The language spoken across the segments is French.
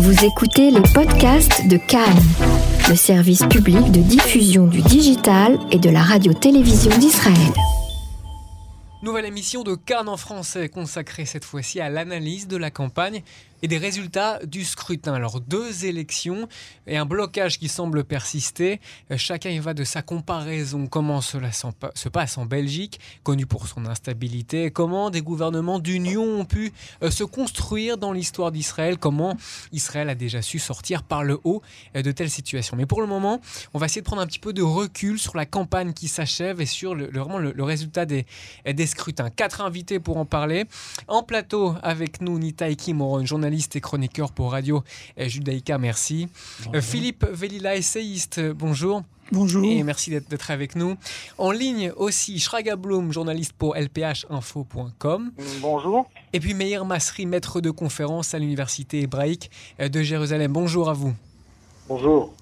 Vous écoutez les podcasts de Cannes, le service public de diffusion du digital et de la radio-télévision d'Israël. Nouvelle émission de Cannes en français consacrée cette fois-ci à l'analyse de la campagne et des résultats du scrutin. Alors deux élections et un blocage qui semble persister. Euh, chacun y va de sa comparaison. Comment cela se passe en Belgique, connue pour son instabilité? Comment des gouvernements d'union ont pu euh, se construire dans l'histoire d'Israël? Comment Israël a déjà su sortir par le haut euh, de telles situations? Mais pour le moment, on va essayer de prendre un petit peu de recul sur la campagne qui s'achève et sur le, vraiment le, résultat des, scrutins. Quatre invités pour en parler. En plateau avec nous, Nita Kimoron, journaliste journaliste et chroniqueur pour Radio Judaïka, merci. Euh, Philippe Velila, essayiste, bonjour. Bonjour. Et merci d'être avec nous. En ligne aussi, Shraga Blum, journaliste pour lphinfo.com. Bonjour. Et puis Meir Masri, maître de conférence à l'Université hébraïque de Jérusalem. Bonjour à vous. Bonjour.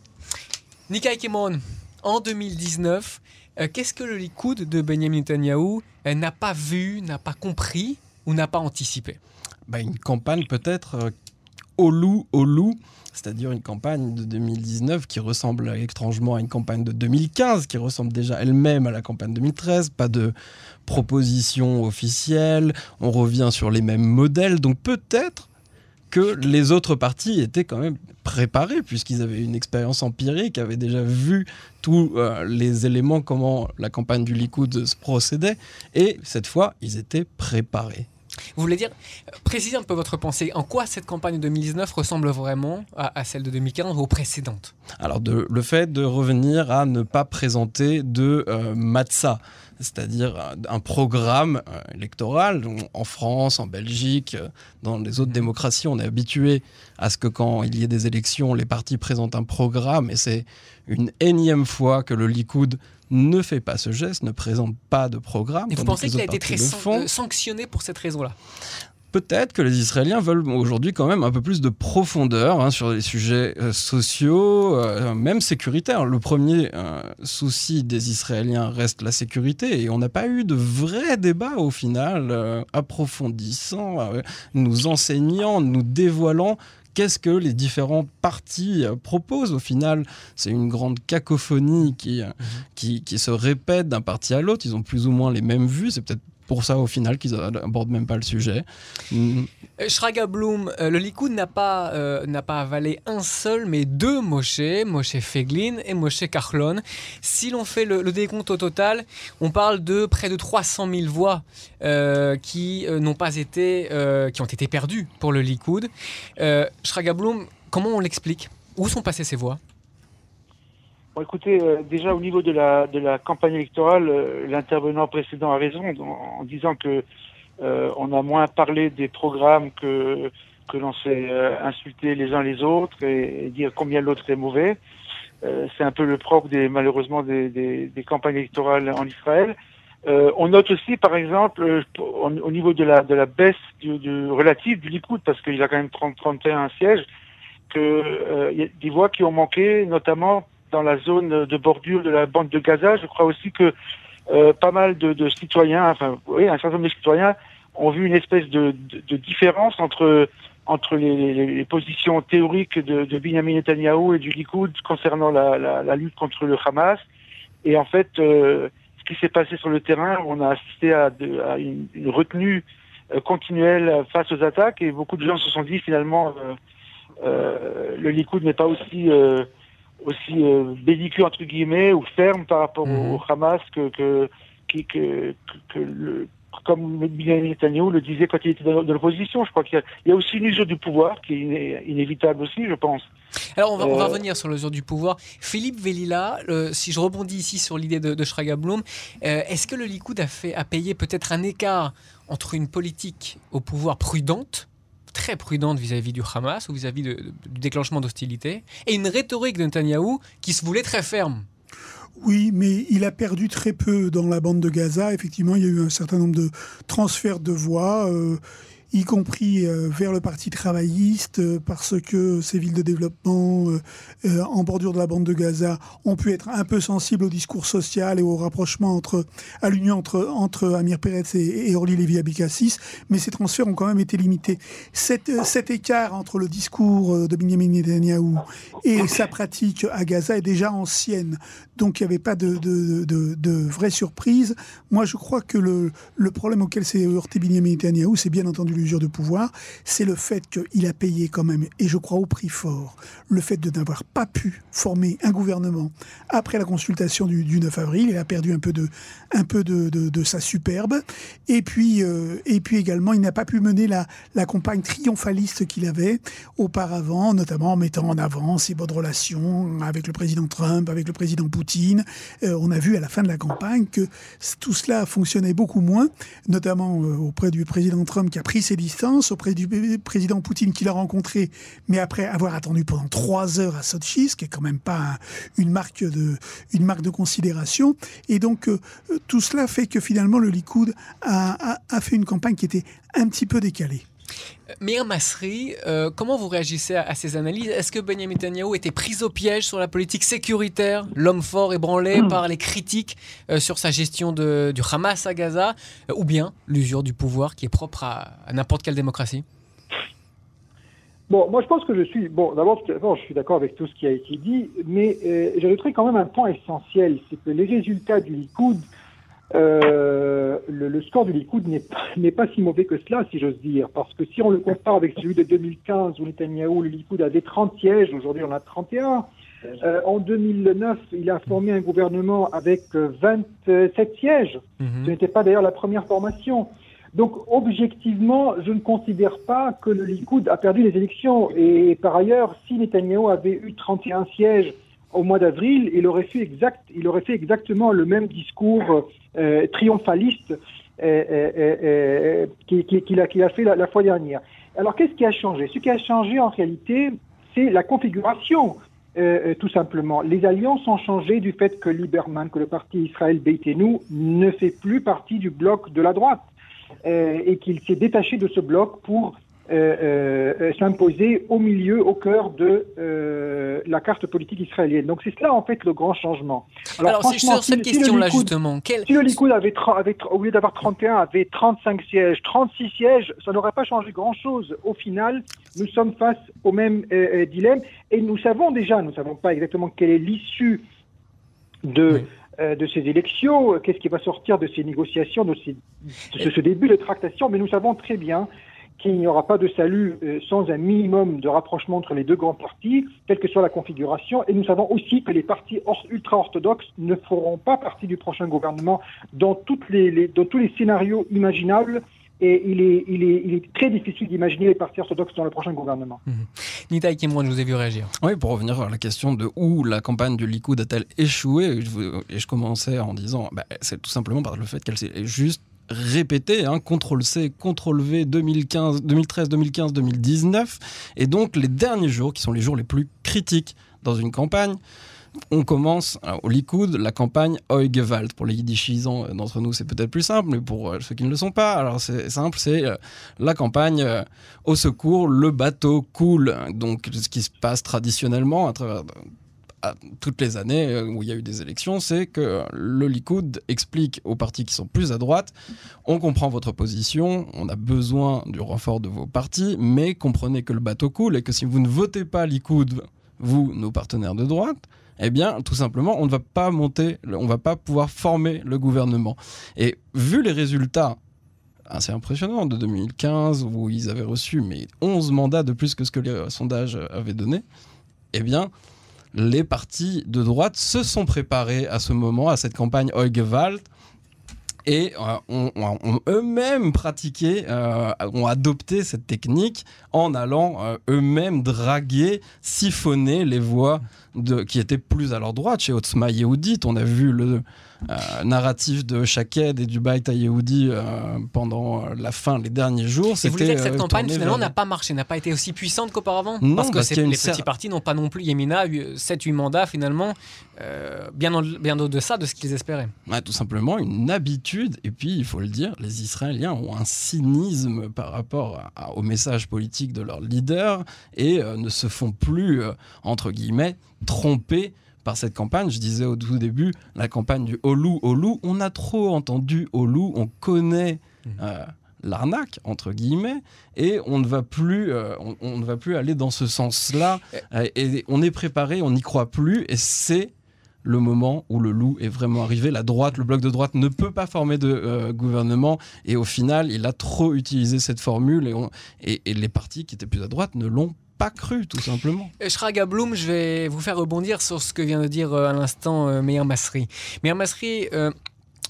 Nikai Kimon, en 2019, euh, qu'est-ce que le Likoud de Benjamin Netanyahu euh, n'a pas vu, n'a pas compris ou n'a pas anticipé? Bah, une campagne peut-être au loup, au loup, c'est-à-dire une campagne de 2019 qui ressemble étrangement à une campagne de 2015, qui ressemble déjà elle-même à la campagne 2013, pas de propositions officielles, on revient sur les mêmes modèles, donc peut-être que les autres partis étaient quand même préparés, puisqu'ils avaient une expérience empirique, avaient déjà vu tous euh, les éléments, comment la campagne du Likoud se procédait, et cette fois, ils étaient préparés. Vous voulez dire, précisez un peu votre pensée, en quoi cette campagne de 2019 ressemble vraiment à, celle de 2015 ou aux précédentes? Alors le fait de revenir à ne pas présenter de euh, matzah, c'est-à-dire un programme euh, électoral. En France, en Belgique, euh, dans les autres mmh. démocraties, on est habitué à ce que quand il y ait des élections, les partis présentent un programme et c'est une énième fois que le Likoud ne fait pas ce geste, ne présente pas de programme. Et vous pensez qu'il a été très euh, sanctionné pour cette raison-là? Peut-être que les Israéliens veulent aujourd'hui quand même un peu plus de profondeur hein, sur les sujets euh, sociaux, euh, même sécuritaires. Le premier souci des Israéliens reste la sécurité et on n'a pas eu de vrai débat au final approfondissant, nous enseignant, nous dévoilant qu'est-ce que les différents partis euh, proposent au final? C'est une grande cacophonie qui, euh, mhm. qui, qui, se répète d'un parti à l'autre. Ils ont plus ou moins les mêmes vues. C'est peut-être pour ça au final qu'ils n'abordent même pas le sujet. Euh, Shraga Bloom, euh, le Likoud n'a pas, euh, n'a pas avalé un seul, mais deux Moshe, Moshe Feglin et Moshe Karlon. Si l'on fait le, décompte au total, on parle de près de 300 000 voix qui n'ont pas été, qui ont été perdues pour le Likoud. Shraga Bloom, comment on l'explique? Où sont passées ces voix? Bon, écoutez, euh, déjà au niveau de la, de la campagne électorale, euh, l'intervenant précédent a raison en, disant que euh, on a moins parlé des programmes que que l'on s'est insulté les uns les autres et, dire combien l'autre est mauvais. C'est un peu le propre des malheureusement des, des, des campagnes électorales en Israël. on note aussi, par exemple, au, niveau de la de la baisse du, du relative du Likoud, parce qu'il a quand même 30 31 sièges, que il y a des voix qui ont manqué, notamment dans la zone de bordure de la bande de Gaza. Je crois aussi que euh, pas mal de, citoyens, enfin oui, un certain nombre de citoyens ont vu une espèce de, différence entre entre les, positions théoriques de, de Benjamin Netanyahu et du Likoud concernant la, lutte contre le Hamas. Et en fait, euh, ce qui s'est passé sur le terrain, on a assisté à, une, retenue euh, continuelle face aux attaques et beaucoup de gens se sont dit finalement le Likoud n'est pas aussi aussi euh, belliqueux entre guillemets ou ferme par rapport au mhm. Hamas que que que, que, que le, comme Benjamin Netanyahu le disait quand il était dans, l'opposition. Je crois qu'il y, a aussi une usure du pouvoir qui est inévitable aussi, je pense. Alors on va, on va euh, revenir sur l'usure du pouvoir. Philippe Velila, si je rebondis ici sur l'idée de, de Shraga Blum, euh, est-ce que le Likoud a, fait, a payé peut-être un écart entre une politique au pouvoir prudente très prudente vis-à-vis du Hamas ou vis-à-vis du déclenchement d'hostilité, et une rhétorique de Netanyahou qui se voulait très ferme. Oui, mais il a perdu très peu dans la bande de Gaza. Effectivement, il y a eu un certain nombre de transferts de voix. Euh, y compris vers le Parti travailliste, parce que ces villes de développement en bordure de la bande de Gaza ont pu être un peu sensibles au discours social et au rapprochement entre, à l'union entre, Amir Peretz et, Orly Lévy Abikassis, mais ces transferts ont quand même été limités. Cet, cet écart entre le discours de Benjamin Netanyahu et sa pratique à Gaza est déjà ancienne. Donc il n'y avait pas de, de, de, vraie surprise. Moi, je crois que le, problème auquel s'est heurté Benjamin Netanyahu, c'est bien entendu l'usure de pouvoir, c'est le fait qu'il a payé quand même, et je crois au prix fort, le fait de n'avoir pas pu former un gouvernement après la consultation du, du 9 avril. Il a perdu un peu de, sa superbe. Et puis, euh, et puis également, il n'a pas pu mener la, la campagne triomphaliste qu'il avait auparavant, notamment en mettant en avant ses bonnes relations avec le président Trump, avec le président Poutine. Euh, on a vu à la fin de la campagne que tout cela fonctionnait beaucoup moins, notamment euh, auprès du président Trump qui a pris ses distances, auprès du président Poutine qui l'a rencontré, mais après avoir attendu pendant trois heures à Sochi, ce qui est quand même pas une marque de, une marque de considération. Et donc euh, tout cela fait que finalement le Likoud a, fait une campagne qui était un petit peu décalée. Mir Masri, euh, comment vous réagissez à, ces analyses? Est-ce que Benjamin Netanyahu était pris au piège sur la politique sécuritaire, l'homme fort ébranlé hmm. par les critiques euh, sur sa gestion de, du Hamas à Gaza, euh, ou bien l'usure du pouvoir qui est propre à, n'importe quelle démocratie? Bon, moi je pense que je suis. Bon, d'abord, je suis d'accord avec tout ce qui a été dit, mais j'ajouterais quand même un point essentiel c'est que les résultats du Likoud euh, le, le, score du Likoud n'est pas, si mauvais que cela, si j'ose dire, parce que si on le compare avec celui de 2015 où Netanyahu, le Likoud avait 30 sièges, aujourd'hui on a 31. Euh, en 2009, il a formé un gouvernement avec 27 sièges. Mhm. Ce n'était pas d'ailleurs la première formation. Donc, objectivement, je ne considère pas que le Likoud a perdu les élections. Et par ailleurs, si Netanyahu avait eu 31 sièges au mois d'avril, il aurait fait exact, il aurait fait exactement le même discours euh, triomphaliste euh, euh, qu'il a, a, fait la, fois dernière. Alors qu'est-ce qui a changé? Ce qui a changé en réalité, c'est la configuration. tout simplement. Les alliances ont changé du fait que Lieberman, que le parti Israël Beitenu, ne fait plus partie du bloc de la droite et qu'il s'est détaché de ce bloc pour euh, euh, s'imposer au milieu, au cœur de euh, la carte politique israélienne. Donc c'est cela en fait le grand changement. Alors, Alors sur cette question-là justement, si le Likoud avait, avait, au lieu d'avoir 31 avait 35 sièges, 36 sièges, ça n'aurait pas changé grand-chose. Au final, nous sommes face au même dilemme et nous savons déjà, nous savons pas exactement quelle est l'issue de de ces élections, qu'est-ce qui va sortir de ces négociations, de, ces, de ce, début de tractation, mais nous savons très bien qu'il n'y aura pas de salut euh, sans un minimum de rapprochement entre les deux grands partis, quelle que soit la configuration. Et nous savons aussi que les partis ultra-orthodoxes ne feront pas partie du prochain gouvernement dans, toutes les, dans tous les scénarios imaginables. Et il est, il est, il est très difficile d'imaginer les partis orthodoxes dans le prochain gouvernement. Mmh. Nita je vous ai vu réagir. Oui, pour revenir à la question de où la campagne du Likoud a-t-elle échoué, et je commençais en disant, bah, c'est tout simplement par le fait qu'elle s'est juste répété, hein, CTRL-C, CTRL-V 2015, 2013, 2015, 2019. Et donc les derniers jours, qui sont les jours les plus critiques dans une campagne, on commence au Likoud la campagne Oigewald. Pour les yiddishisants d'entre nous, c'est peut-être plus simple, mais pour euh, ceux qui ne le sont pas, alors c'est simple, c'est euh, la campagne euh, au secours, le bateau coule. Donc ce qui se passe traditionnellement à travers toutes les années euh, où il y a eu des élections, c'est que le Likoud explique aux partis qui sont plus à droite, on comprend votre position, on a besoin du renfort de vos partis, mais comprenez que le bateau coule et que si vous ne votez pas Likoud, vous, nos partenaires de droite, eh bien, tout simplement, on ne va pas monter, on va pas pouvoir former le gouvernement. Et vu les résultats assez impressionnants de 2015, où ils avaient reçu mais 11 mandats de plus que ce que les sondages avaient donné, eh bien, les partis de droite se sont préparés à ce moment, à cette campagne Eugewald, et euh, ont, eux-mêmes pratiqué, euh, ont adopté cette technique en allant euh, eux-mêmes draguer, siphonner les voix de, qui étaient plus à leur droite. Chez Otzma Yehudit, on a vu le, narratif de Shaked et du Bait Yehoudi pendant la fin, les derniers jours. Et vous voulez dire que cette campagne finalement n'a pas marché, n'a pas été aussi puissante qu'auparavant Parce que les petits partis n'ont pas non plus, Yemina, 7-8 mandats finalement, bien, en, bien au-deçà de ce qu'ils espéraient. tout simplement une habitude, et puis il faut le dire, les Israéliens ont un cynisme par rapport au message politique de leur leader et ne se font plus, entre guillemets, tromper par cette campagne. Je disais au tout début, la campagne du Olu, Olu, on a trop entendu Olu, on connaît mmh. euh, l'arnaque, entre guillemets, et on ne va plus, euh, on, ne va plus aller dans ce sens-là. Euh, et on est préparé, on n'y croit plus, et c'est le moment où le loup est vraiment arrivé. La droite, le bloc de droite ne peut pas former de gouvernement et au final, il a trop utilisé cette formule et, et les partis qui étaient plus à droite ne l'ont pas cru, tout simplement. Shraga Bloom, je vais vous faire rebondir sur ce que vient de dire euh, à l'instant euh, Meir Masri. Meir Masri, euh,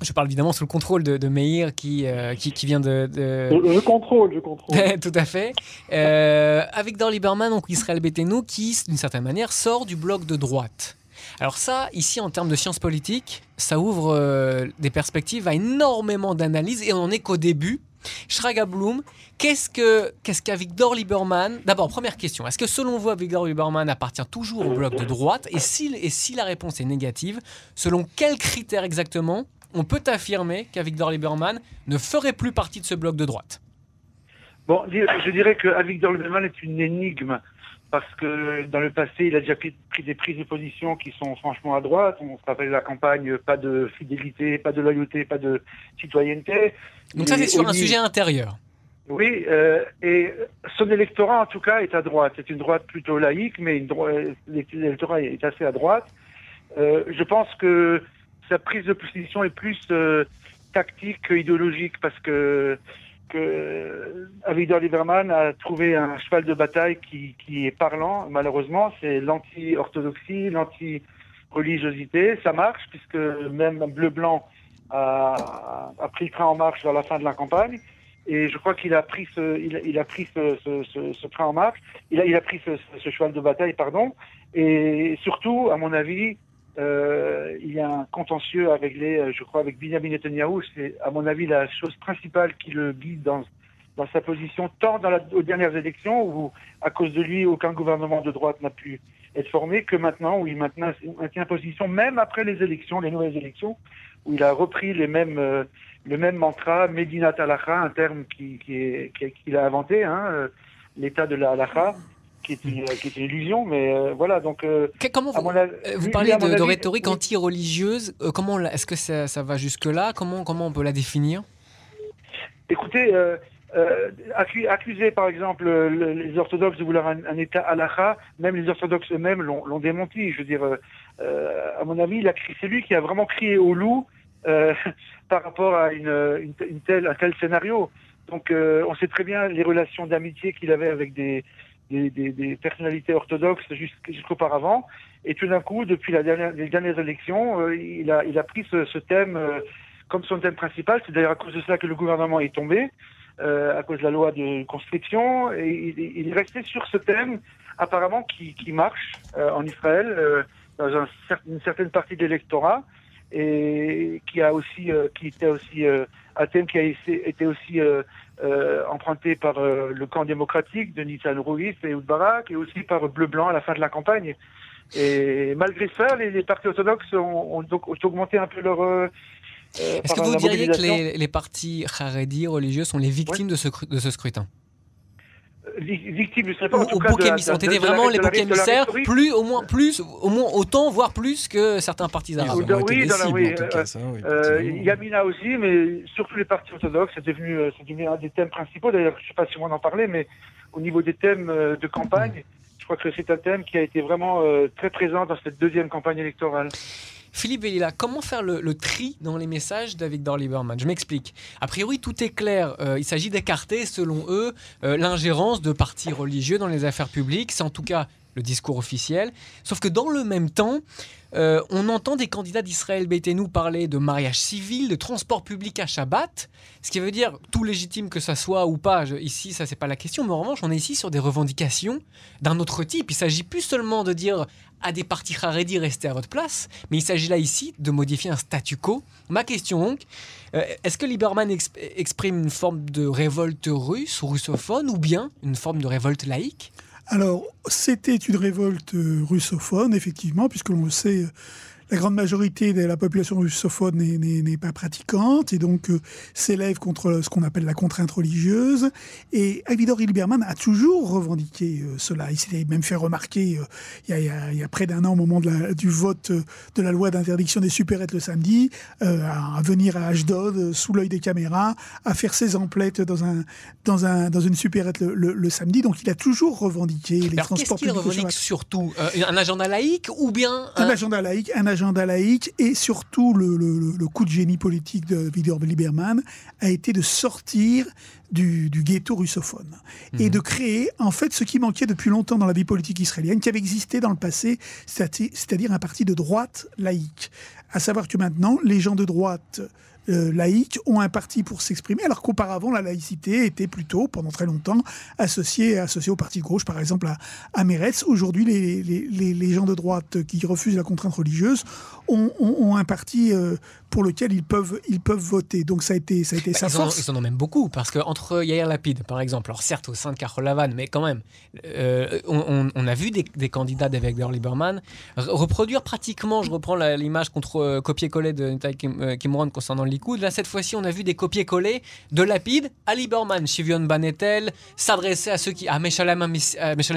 je parle évidemment sous le contrôle de, Meir qui, qui, vient de, Je contrôle, je contrôle. Tout à fait. avec Dor Lieberman, donc Israël Betenu, qui, d'une certaine manière, sort du bloc de droite. Alors ça, ici, en termes de sciences politiques, ça ouvre des perspectives à énormément d'analyses et on n'en est qu'au début. Shraga Bloom, qu'est-ce que qu'est-ce qu'Avigdor Lieberman? D'abord, première question, est-ce que selon vous, Avigdor Lieberman appartient toujours au bloc de droite? Et si, et si la réponse est négative, selon quels critères exactement on peut affirmer qu'Avigdor Lieberman ne ferait plus partie de ce bloc de droite? Bon, je dirais que Avigdor Lieberman est une énigme parce que dans le passé, il a déjà pris, des prises de position qui sont franchement à droite. On se rappelle la campagne, pas de fidélité, pas de loyauté, pas de citoyenneté. Donc ça, c'est sur un sujet intérieur. Oui, euh, et son électorat, en tout cas, est à droite. C'est une droite plutôt laïque, mais l'électorat est assez à droite. Euh, je pense que sa prise de position est plus euh, tactique qu'idéologique, parce que que Avigdor Lieberman a trouvé un cheval de bataille qui, est parlant, malheureusement, c'est l'anti-orthodoxie, l'anti-religiosité. Ça marche, puisque même Bleu-Blanc a, pris le train en marche vers la fin de la campagne. Et je crois qu'il a pris ce, il, a pris ce, train en marche. Il a pris ce, cheval de bataille, pardon. Et surtout, à mon avis, euh, il y a un contentieux à régler, je crois, avec Benjamin Netanyahu. C'est, à mon avis, la chose principale qui le guide dans, dans sa position, tant dans la, aux dernières élections, où, à cause de lui, aucun gouvernement de droite n'a pu être formé, que maintenant, où il maintient, maintient position, même après les élections, les nouvelles élections, où il a repris les mêmes, euh, le même mantra, Medina Talacha, un terme qu'il qui, qui, a inventé, hein, euh, l'état de la halacha qui est une, qui est une illusion, mais euh, voilà. Donc, euh, comment vous, euh, vous parlez de, rhétorique anti-religieuse Comment est-ce que ça, ça va jusque là Comment comment on peut la définir? Écoutez, accuser par exemple les orthodoxes de vouloir un, État halakha, même les orthodoxes eux-mêmes l'ont démenti. Je veux dire, à mon avis, c'est lui qui a vraiment crié au loup par rapport à une, une, telle, un tel scénario. Donc, on sait très bien les relations d'amitié qu'il avait avec des, des, des, des personnalités orthodoxes jusqu'auparavant. Et tout d'un coup, depuis la dernière, les dernières élections, euh, il, a, il a pris ce, thème euh, comme son thème principal. C'est d'ailleurs à cause de cela que le gouvernement est tombé, euh, à cause de la loi de conscription. Et il, est resté sur ce thème, apparemment, qui, qui marche en Israël, dans un, une certaine partie de l'électorat, et qui a aussi, qui était aussi un thème qui a été aussi euh, emprunté par euh, le camp démocratique de Nissan Rouis et Oudbarak, et aussi par Bleu-Blanc à la fin de la campagne. Et malgré ça, les, partis orthodoxes ont, donc augmenté un peu leur... Euh, Est-ce que vous diriez que les, les partis haredi religieux sont les victimes de, ce, de ce scrutin? Victimes, je sais pas. Au, au bouc émissaire. On vraiment les boucs émissaires, plus, au moins, plus, au moins autant, voire plus que certains partis arabes. oui, dans la, oui, euh, Yamina aussi, mais surtout les partis orthodoxes, c'est devenu, euh, devenu un des thèmes principaux. D'ailleurs, je ne sais pas si on en parlait, mais au niveau des thèmes euh, de campagne, je crois que c'est un thème qui a été vraiment très présent dans cette deuxième campagne électorale. Philippe Vellila, comment faire le, tri dans les messages d'Avigdor Lieberman? Je m'explique. A priori, tout est clair. Euh, il s'agit d'écarter, selon eux, euh, l'ingérence de partis religieux dans les affaires publiques. C'est en tout cas le discours officiel. Sauf que dans le même temps, euh, on entend des candidats d'Israël nous parler de mariage civil, de transport public à Shabbat, ce qui veut dire tout légitime que ça soit ou pas. ici, ça c'est pas la question, mais en revanche, on est ici sur des revendications d'un autre type. Il s'agit plus seulement de dire à des partis Haredi restez à votre place, mais il s'agit là ici de modifier un statu quo. Ma question donc, euh, est-ce que Lieberman exprime une forme de révolte russe russophone ou bien une forme de révolte laïque? Alors, c'était une révolte russophone, effectivement, puisque l'on le sait, la grande majorité de la population russophone n'est pas pratiquante et donc euh, s'élève contre ce qu'on appelle la contrainte religieuse. Et Avidor Hilberman a toujours revendiqué euh, cela. Il s'était même fait remarquer euh, il, y a, près d'un an au moment de la, du vote de la loi d'interdiction des supérettes le samedi, à venir à Ashdod sous l'œil des caméras, à faire ses emplettes dans, un, dans, un, dans une supérette le, samedi. Donc il a toujours revendiqué les transports publics. Qu'est-ce qu'il revendique surtout? Un agenda laïque ou bien un, un agenda laïque, un agenda laïque et surtout le, coup de génie politique de Vidor Lieberman a été de sortir du, ghetto russophone et mhm. de créer en fait ce qui manquait depuis longtemps dans la vie politique israélienne, qui avait existé dans le passé, c'est-à-dire un parti de droite laïque. À savoir que maintenant, les gens de droite euh, laïcs ont un parti pour s'exprimer, alors qu'auparavant, la laïcité était plutôt, pendant très longtemps, associée, au parti gauche, par exemple à, à Meretz. Aujourd'hui, les, gens de droite qui refusent la contrainte religieuse ont, ont, un parti euh, pour lequel ils peuvent, ils peuvent voter. Donc ça a été, ça a été bah, sa force. ils en ont même beaucoup, parce qu'entre Yair Lapid, par exemple, alors certes au sein de Carole Lavan, mais quand même, euh, on, on, a vu des, des candidats d'Avigdor Lieberman reproduire pratiquement, je reprends l'image contre copier-coller de Nitai Kimron concernant le Là, cette fois-ci, on a vu des copier-coller de Lapide à Lieberman. Shivion Banetel s'adresser à ceux qui, à Meshalem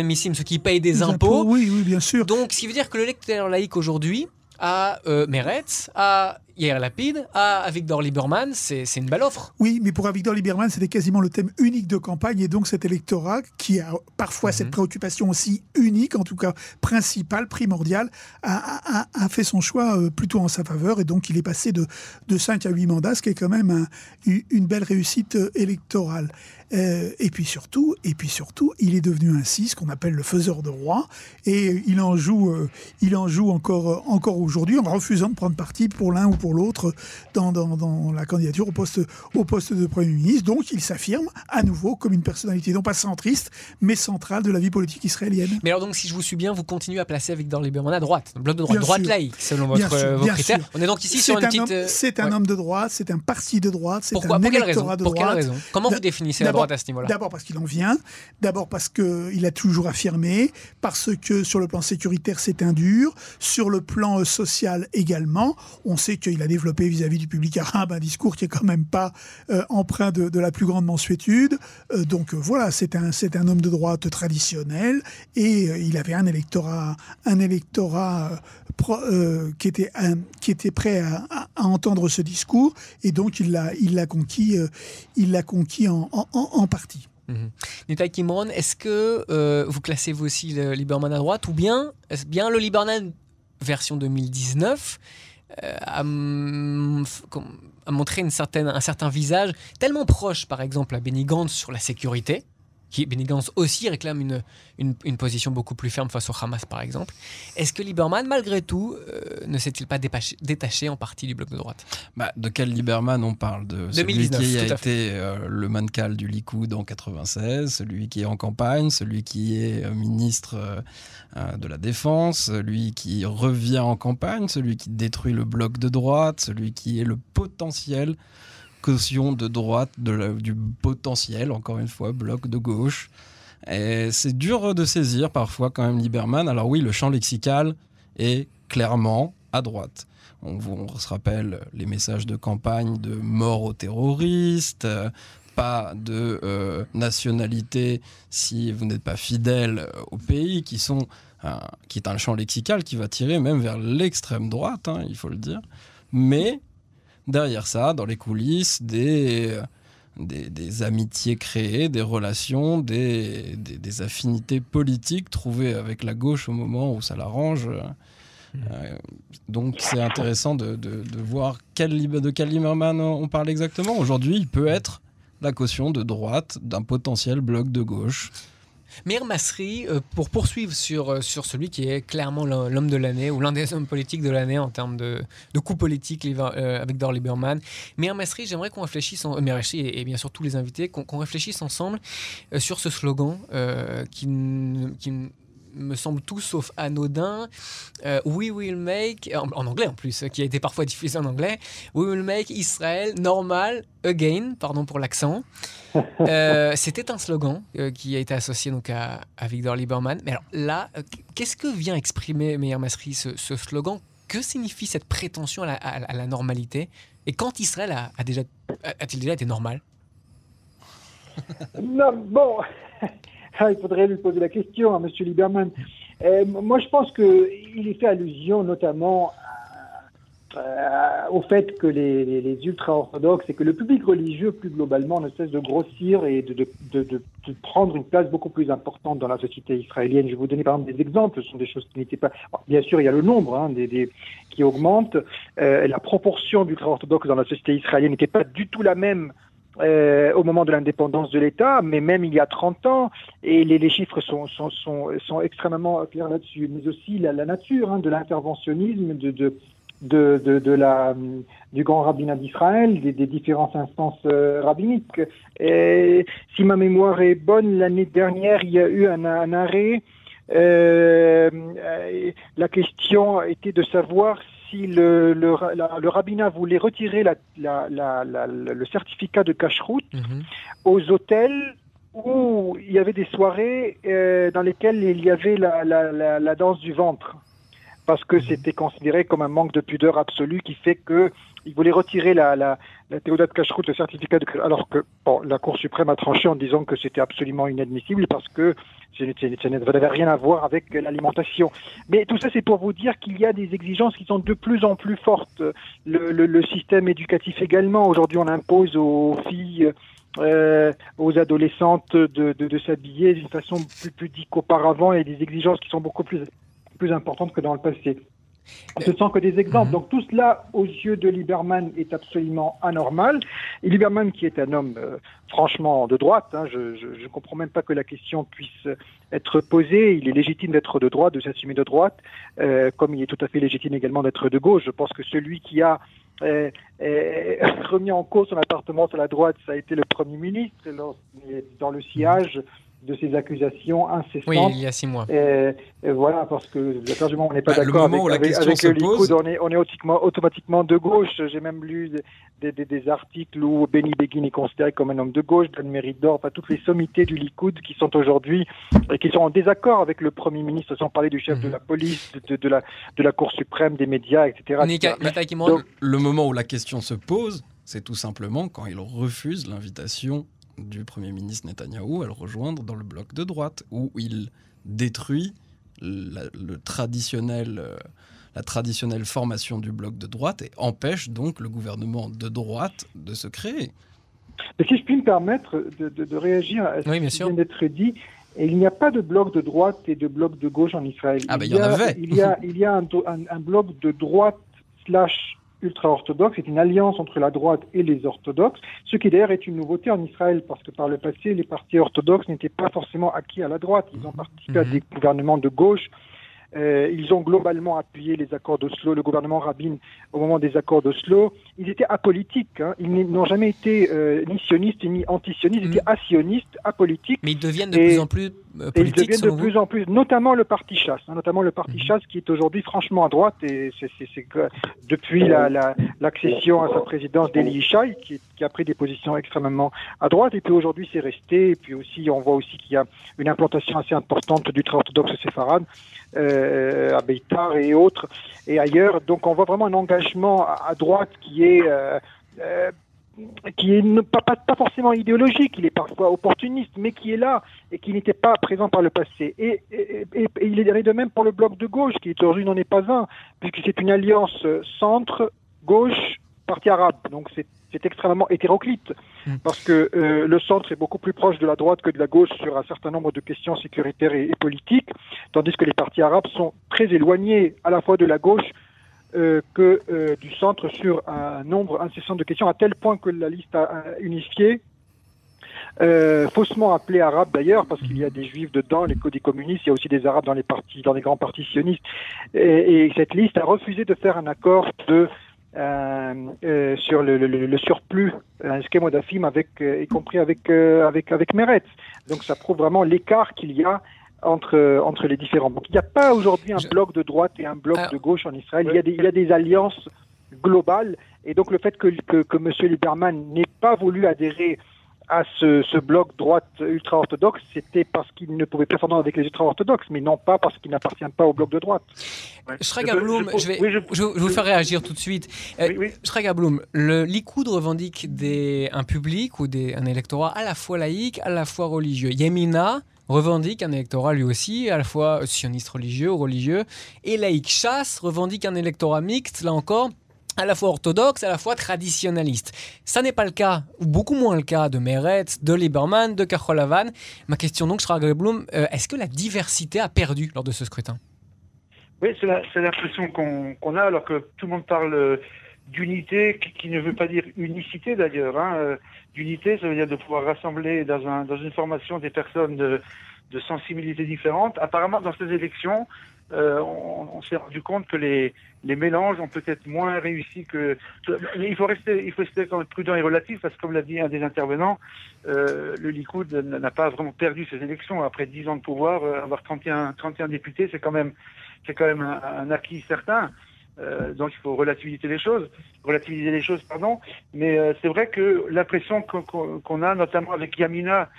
Missim, ceux qui payent des impôts. Oui, oui, bien sûr. Donc, ce qui veut dire que le lecteur laïque aujourd'hui a euh, Meretz, a Yair Lapide à Avigdor Lieberman, c'est une belle offre. Oui, mais pour Avigdor Lieberman, c'était quasiment le thème unique de campagne et donc cet électorat qui a parfois cette mhm. préoccupation aussi unique, en tout cas principale, primordiale, a, fait son choix euh, plutôt en sa faveur et donc il est passé de, de 5 à 8 mandats, ce qui est quand même une belle réussite euh, électorale. Euh, et puis surtout, et puis surtout, il est devenu ainsi ce qu'on appelle le faiseur de roi, et il en joue, il en joue encore, encore aujourd'hui en refusant de prendre parti pour l'un ou pour l'autre dans, dans, la candidature au poste, au poste de Premier ministre. Donc il s'affirme à nouveau comme une personnalité non pas centriste, mais centrale de la vie politique israélienne. Mais alors donc si je vous suis bien, vous continuez à placer Victor Lieberman à droite, bloc de droite, droite laïque selon votre, vos critères. On est donc ici sur une petite... Euh, c'est un homme de droite, c'est un parti de droite, c'est un? Électorat de droite. Pour quelle raison? Comment vous définissez la droite à ce niveau-là D'abord parce qu'il en vient, d'abord parce qu'il a toujours affirmé, parce que sur le plan sécuritaire c'est un dur, sur le plan euh, social également, on sait qu'il il a développé vis-à-vis du public arabe un discours qui est quand même pas euh, empreint de, la plus grande mensuétude. Euh, donc euh, voilà, c'est un, c'est un homme de droite traditionnel et il avait un électorat, un électorat qui, était, qui était prêt à, entendre ce discours et donc il l'a, il l'a conquis, il l'a conquis en, en, partie. Mmh. Kimron, est-ce que vous classez vous aussi le Lieberman à droite ou bien est-ce bien le Lieberman version 2019 à, euh, montrer une certaine, un certain visage tellement proche, par exemple, à Benny Gantz sur la sécurité, qui Benny Gantz aussi réclame une, une, position beaucoup plus ferme face au Hamas, par exemple. Est-ce que Lieberman, malgré tout, euh, ne s'est-il pas détaché en partie du bloc de droite? Bah, De quel Lieberman on parle? De celui qui a été euh, le mancal du Likoud en 96, celui qui est en campagne, celui qui est euh, ministre de la Défense, celui qui revient en campagne, celui qui détruit le bloc de droite, celui qui est le potentiel de droite du potentiel, encore une fois, bloc de gauche. Et c'est dur de saisir parfois quand même Lieberman. Alors oui, le champ lexical est clairement à droite. On, se rappelle les messages de campagne de mort aux terroristes, pas de euh, nationalité si vous n'êtes pas fidèle au pays, qui, sont, qui est un champ lexical qui va tirer même vers l'extrême droite, hein, il faut le dire. Mais derrière ça, dans les coulisses, des des, amitiés créées, des relations, des, affinités politiques trouvées avec la gauche au moment où ça l'arrange. Mmh. Euh, donc c'est intéressant de, de, voir de quel Lieberman on parle exactement. Aujourd'hui, il peut être la caution de droite d'un potentiel bloc de gauche. Meir Masri, euh, pour poursuivre sur, euh, sur celui qui est clairement l'homme de l'année ou l'un des hommes politiques de l'année en termes de, de coup politique euh, avec Dor Lieberman, Meir Masri, j'aimerais qu'on réfléchisse, en, et, bien sûr tous les invités, qu'on réfléchisse ensemble sur ce slogan qui, qui me semble tout sauf anodin. we will make, en, en, anglais en plus, qui a été parfois diffusé en anglais, We will make Israël normal again, pardon pour l'accent. Euh, c'était un slogan euh, qui a été associé donc à, Victor Lieberman. Mais alors là, euh, qu'est-ce que vient exprimer Meir Masri, ce, slogan? Que signifie cette prétention à la, normalité? Et quand Israël a, déjà, a-t-il déjà été normal? Non, bon, il faudrait lui poser la question à M. Lieberman. moi, je pense qu'il y fait allusion notamment euh, au fait que les, les, ultra-orthodoxes et que le public religieux plus globalement ne cesse de grossir et de, prendre une place beaucoup plus importante dans la société israélienne. Je vais vous donner par exemple des exemples, ce sont des choses qui n'étaient pas... bien sûr, il y a le nombre hein, qui augmente, euh, la proportion d'ultra-orthodoxes dans la société israélienne n'était pas du tout la même euh, au moment de l'indépendance de l'État, mais même il y a 30 ans, et les, chiffres sont, sont, sont, extrêmement clairs là-dessus, mais aussi la, nature hein, de l'interventionnisme, de, de, de, de, la, du grand rabbinat d'Israël, des, différentes instances euh, rabbiniques. Si ma mémoire est bonne, l'année dernière, il y a eu un, un arrêt. Euh, la question était de savoir si le, le, le rabbinat voulait retirer la, la, le certificat de cache-route mhm. aux hôtels où il y avait des soirées euh, dans lesquelles il y avait la, la danse du ventre parce que c'était considéré comme un manque de pudeur absolu qui fait que il voulait retirer la, la, Théodate Cacheroute, le certificat de alors que bon, la Cour suprême a tranché en disant que c'était absolument inadmissible parce que ça n'avait rien à voir avec l'alimentation. Mais tout ça, c'est pour vous dire qu'il y a des exigences qui sont de plus en plus fortes. Le, le, le système éducatif également. Aujourd'hui, on impose aux filles euh, aux adolescentes de, de, de s'habiller d'une façon plus pudique qu'auparavant et des exigences qui sont beaucoup plus plus importante que dans le passé. Ce sont que des exemples. Mhm. Donc tout cela, aux yeux de Lieberman, est absolument anormal. Et Lieberman, qui est un homme euh, franchement de droite, hein, je ne comprends même pas que la question puisse être posée. Il est légitime d'être de droite, de s'assumer de droite, euh, comme il est tout à fait légitime également d'être de gauche. Je pense que celui qui a euh, remis en cause son appartement sur la droite, ça a été le Premier ministre dans le sillage de ces accusations incessantes. Oui, il y a six mois. Et, voilà, parce que où on n'est pas bah, d'accord avec, avec, avec le Likoud, on est, on est automatiquement, automatiquement de gauche. J'ai même lu des, des, des, articles où Benny Begin est considéré comme un homme de gauche, Dan Meridor, enfin toutes les sommités du Likoud qui sont aujourd'hui et qui sont en désaccord avec le Premier ministre, sans parler du chef de mhm. la police, de, de, la, de la Cour suprême, des médias, etc. Donc, le moment où la question se pose, c'est tout simplement quand il refuse l'invitation du Premier ministre Netanyahou à le rejoindre dans le bloc de droite, où il détruit la, le traditionnel, euh, la traditionnelle formation du bloc de droite et empêche donc le gouvernement de droite de se créer. Et si je puis me permettre de, de, de réagir à ce qui vient d'être dit, il n'y a pas de bloc de droite et de bloc de gauche en Israël. Ah ben il, y, en avait. Il y a, il y a un, un, un bloc de droite slash ultra-orthodoxe, c'est une alliance entre la droite et les orthodoxes, ce qui d'ailleurs est une nouveauté en Israël, parce que par le passé, les partis orthodoxes n'étaient pas forcément acquis à la droite. Ils ont participé à mhm. des gouvernements de gauche euh, ils ont globalement appuyé les accords d'Oslo, le gouvernement Rabin au moment des accords d'Oslo. Ils étaient apolitiques. Hein. Ils n'ont jamais été euh, ni sionistes ni anti-sionistes. Ils étaient mm. asionistes, apolitiques. Mais ils deviennent de plus en plus euh, politiques. ils deviennent de plus en plus, notamment le parti chasse, hein, notamment le parti mm. chasse qui est aujourd'hui franchement à droite. Et c'est depuis l'accession la, à sa présidence d'Eli Ishaï qui, qui, a pris des positions extrêmement à droite. Et puis aujourd'hui c'est resté. Et puis aussi on voit aussi qu'il y a une implantation assez importante du très orthodoxe séfarade euh, à Beitar et autres, et ailleurs. Donc on voit vraiment un engagement à, droite qui est... Euh, euh, qui est pas, pas, pas, forcément idéologique, il est parfois opportuniste, mais qui est là et qui n'était pas présent par le passé. Et, et, et, et il est de même pour le bloc de gauche, qui aujourd'hui n'en est pas un, puisque c'est une alliance centre, gauche, parti arabe. Donc c'est c'est extrêmement hétéroclite, hmm. parce que euh, le centre est beaucoup plus proche de la droite que de la gauche sur un certain nombre de questions sécuritaires et, politiques, tandis que les partis arabes sont très éloignés à la fois de la gauche euh, que euh, du centre sur un nombre incessant de questions, à tel point que la liste a, unifié euh, faussement appelés arabes d'ailleurs, parce qu'il y a des juifs dedans, les des communistes, il y a aussi des arabes dans les partis, dans les grands partis sionistes. Et, cette liste a refusé de faire un accord de sur le, le, surplus, un schéma d'AFIM avec, y compris avec avec avec Meretz. Donc ça prouve vraiment l'écart qu'il y a entre, entre les différents blocs. Il n'y a pas aujourd'hui un bloc de droite et un bloc de gauche en Israël. Il, y a des, il y a des alliances globales. Et donc le fait que, que, que M. Lieberman n'ait pas voulu adhérer à ce, ce bloc droite ultra-orthodoxe, c'était parce qu'il ne pouvait pas s'entendre avec les ultra-orthodoxes, mais non pas parce qu'il n'appartient pas au bloc de droite. Ouais. je, vais, je, vous faire réagir tout de suite. Euh, oui, le Likoud revendique des, un public ou des, un électorat à la fois laïque, à la fois religieux. Yemina revendique un électorat lui aussi, à la fois sioniste religieux ou religieux, et laïque chasse revendique un électorat mixte, là encore, à la fois orthodoxe, à la fois traditionnaliste. Ça n'est pas le cas, ou beaucoup moins le cas de Meretz, de Lieberman, de Kacholavan. Ma question donc sera Blum, euh, est-ce que la diversité a perdu lors de ce scrutin? Oui, c'est l'impression qu'on a, alors que tout le monde parle euh, d'unité, qui, ne veut pas dire unicité d'ailleurs. Hein. Euh, d'unité, ça veut dire de pouvoir rassembler dans, un, dans une formation des personnes de, de sensibilités différentes. Apparemment, dans ces élections, euh, on, on s'est rendu compte que les, les mélanges ont peut-être moins réussi que. Mais il faut rester, il faut rester quand même prudent et relatif parce que, comme l'a dit un des intervenants, euh, le Likoud n'a pas vraiment perdu ses élections après 10 ans de pouvoir. Euh, avoir 31, 31 députés, c'est quand même, c'est quand même un, acquis certain. Euh, donc il faut relativiser les choses, relativiser les choses, pardon. Mais euh, c'est vrai que l'impression qu'on a, notamment avec Yamina,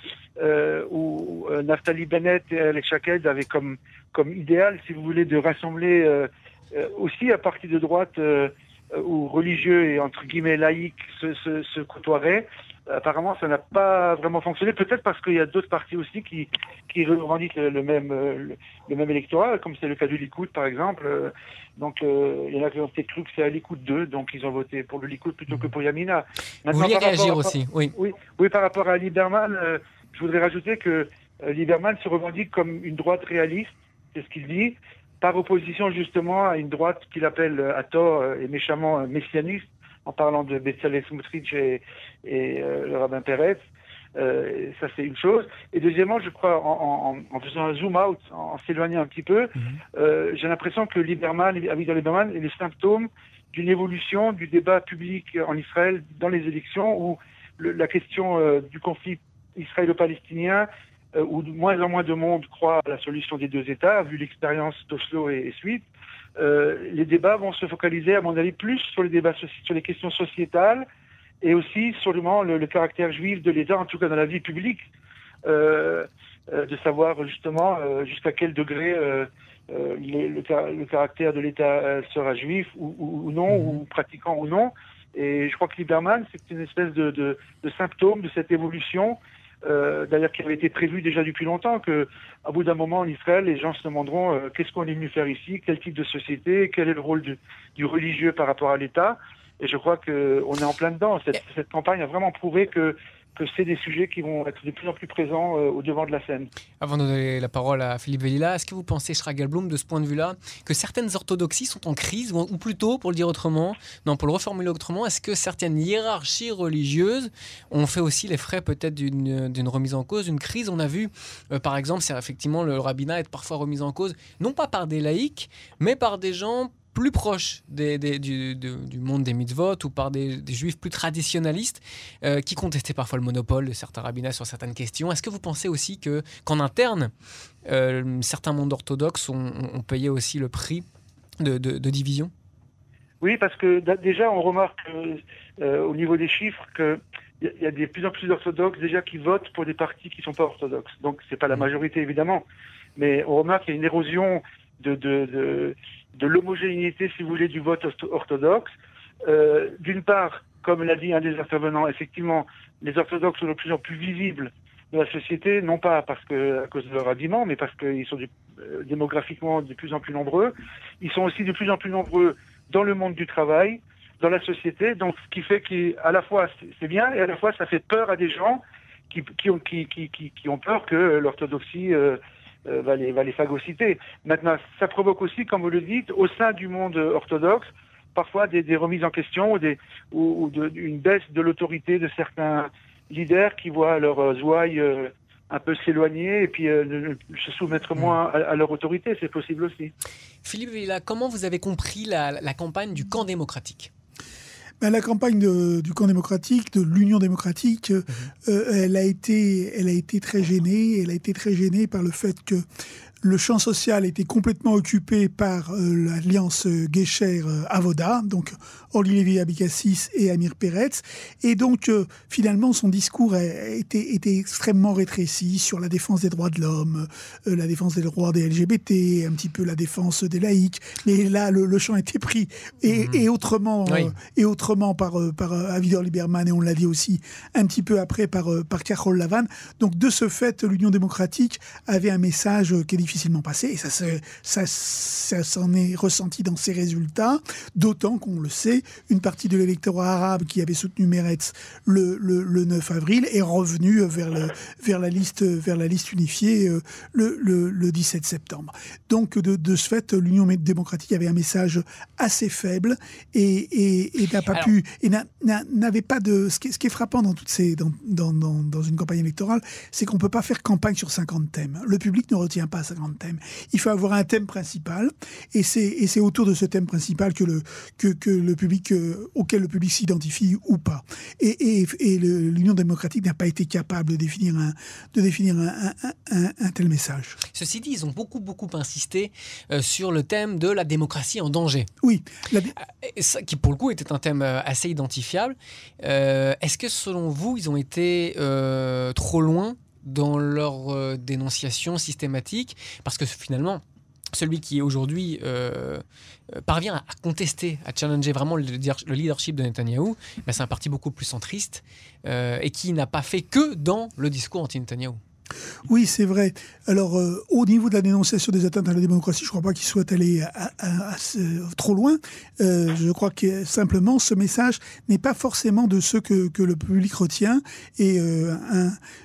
euh, où euh, Naftali Bennett et Alex Shaked avaient comme comme idéal, si vous voulez, de rassembler euh, aussi à partir de droite ou religieux et entre guillemets laïcs se, se, se côtoieraient. Apparemment, ça n'a pas vraiment fonctionné. Peut-être parce qu'il y a d'autres partis aussi qui, qui revendiquent le, même, le, même électorat, comme c'est le cas du Likoud, par exemple. Donc, euh, il y en a qui ont peut-être cru que c'est à Likoud 2, donc ils ont voté pour le Likoud plutôt que pour Yamina. Vous vouliez réagir aussi, oui. oui. Oui, par rapport à Lieberman, je voudrais rajouter que Lieberman se revendique comme une droite réaliste c'est ce qu'il dit, par opposition justement à une droite qu'il appelle euh, à tort euh, et méchamment euh, messianiste, en parlant de Bezalel Smotrich et, et le rabbin Pérez. Euh, ça c'est une chose. Et deuxièmement, je crois, en, en, en faisant un zoom out, en, s'éloignant un petit peu, mhm. euh, j'ai l'impression que Lieberman, Avigdor Lieberman est le symptôme d'une évolution du débat public en Israël dans les élections où le, la question du conflit israélo-palestinien où de moins en moins de monde croit à la solution des deux États, vu l'expérience d'Oslo et, et, suite, euh, les débats vont se focaliser, à mon avis, plus sur les débats sur les questions sociétales et aussi sur le, le caractère juif de l'État, en tout cas dans la vie publique, euh, euh de savoir justement euh, jusqu'à quel degré euh, le, le, caractère de l'État sera juif ou, ou, ou non, mmh. ou pratiquant ou non. Et je crois que Lieberman, c'est une espèce de, de, de symptôme de cette évolution euh, d'ailleurs qui avait été prévu déjà depuis longtemps, que à bout d'un moment en Israël, les gens se demanderont euh, qu'est-ce qu'on est venu faire ici, quel type de société, quel est le rôle du, du religieux par rapport à l'État. Et je crois qu'on est en plein dedans. Cette, cette campagne a vraiment prouvé que que c'est des sujets qui vont être de plus en plus présents euh, au devant de la scène. Avant de donner la parole à Philippe Vellila, est-ce que vous pensez, Schragelblum, de ce point de vue-là, que certaines orthodoxies sont en crise, ou, plutôt, pour le dire autrement, non, pour le reformuler autrement, est-ce que certaines hiérarchies religieuses ont fait aussi les frais peut-être d'une remise en cause, d'une crise? On a vu, euh, par exemple, c'est effectivement le rabbinat être parfois remis en cause, non pas par des laïcs, mais par des gens plus proches des, du, du, monde des mitzvot ou par des, juifs plus traditionnalistes euh, qui contestaient parfois le monopole de certains rabbinats sur certaines questions. Est-ce que vous pensez aussi que qu'en interne, euh, certains mondes orthodoxes ont, payé aussi le prix de, de division? Oui, parce que déjà on remarque euh, au niveau des chiffres que il y a de plus en plus d'orthodoxes déjà qui votent pour des partis qui ne sont pas orthodoxes. Donc c'est pas la mmh. majorité évidemment, mais on remarque qu'il y a une érosion de, l'homogénéité, si vous voulez, du vote orthodoxe. Euh, D'une part, comme l'a dit un des intervenants, effectivement, les orthodoxes sont de plus en plus visibles de la société, non pas parce que à cause de leur habillement, mais parce qu'ils sont euh, démographiquement de plus en plus nombreux. Ils sont aussi de plus en plus nombreux dans le monde du travail, dans la société. Donc, ce qui fait qu'à la fois c'est bien et à la fois ça fait peur à des gens qui ont peur que l'orthodoxie euh, euh, va, les, va les phagocyter. Maintenant, ça provoque aussi, comme vous le dites, au sein du monde orthodoxe, parfois des, des remises en question ou, des, ou, ou de, une baisse de l'autorité de certains leaders qui voient leurs ouailles un peu s'éloigner et puis se soumettre moins à, leur autorité. C'est possible aussi. Philippe Villa, comment vous avez compris la campagne du camp démocratique? Ben, la campagne du camp démocratique, de l'Union démocratique, mhm. euh, elle, a été, elle a été très gênée. Elle a été très gênée par le fait que le champ social était complètement occupé par euh, l'alliance Guécher-Avoda, donc Orly Lévy Abikassis et Amir Peretz. Et donc, euh, finalement, son discours était, était extrêmement rétréci sur la défense des droits de l'homme, euh, la défense des droits des LGBT, un petit peu la défense des laïcs. Mais là, le, champ était pris. Et, mhm. et autrement, et autrement par, par Avidor Lieberman, et on l'a dit aussi un petit peu après par, par Carole Lavanne. Donc, de ce fait, l'Union démocratique avait un message qui est difficilement passé, et ça, ça, ça s'en est ressenti dans ses résultats, d'autant qu'on le sait, une partie de l'électorat arabe qui avait soutenu Meretz le, le, 9 avril est revenu vers, le, vers, la, liste, vers la liste unifiée euh, le, le 17 septembre. Donc, de, de ce fait, l'Union démocratique avait un message assez faible et, et, n'a pas pu, et n'avait pas de. Ce qui, est, ce qui, est frappant dans, toutes ces, dans, dans, dans une campagne électorale, c'est qu'on ne peut pas faire campagne sur 50 thèmes. Le public ne retient pas 50 thème. Il faut avoir un thème principal, et c'est autour de ce thème principal que le, que, que le public, euh, auquel le public s'identifie ou pas. Et, et, et l'Union démocratique n'a pas été capable de définir un, de définir un, un, un, tel message. Ceci dit, ils ont beaucoup, beaucoup insisté euh, sur le thème de la démocratie en danger. Oui. Euh, qui, pour le coup, était un thème assez identifiable. Est-ce que, selon vous, ils ont été trop loin dans leur euh, dénonciation systématique, parce que finalement, celui qui aujourd'hui euh, euh, parvient à contester, à challenger vraiment le, leadership de Netanyahou, ben, c'est un parti beaucoup plus centriste et qui n'a pas fait que dans le discours anti-Netanyahou. Oui, c'est vrai. Alors, euh, au niveau de la dénonciation des atteintes à la démocratie, je ne crois pas qu'il soit allé trop loin. Euh, je crois que simplement, ce message n'est pas forcément de ceux que, le public retient. Et, euh,